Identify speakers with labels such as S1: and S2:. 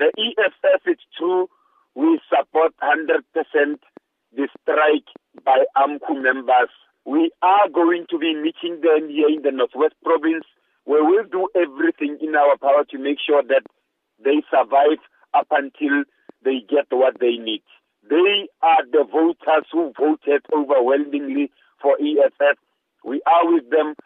S1: The EFF, it's true, we support 100% the strike by AMCU members. We are going to be meeting them here in the Northwest Province where we will do everything in our power to make sure that they survive up until they get what they need. They are the voters who voted overwhelmingly for EFF. We are with them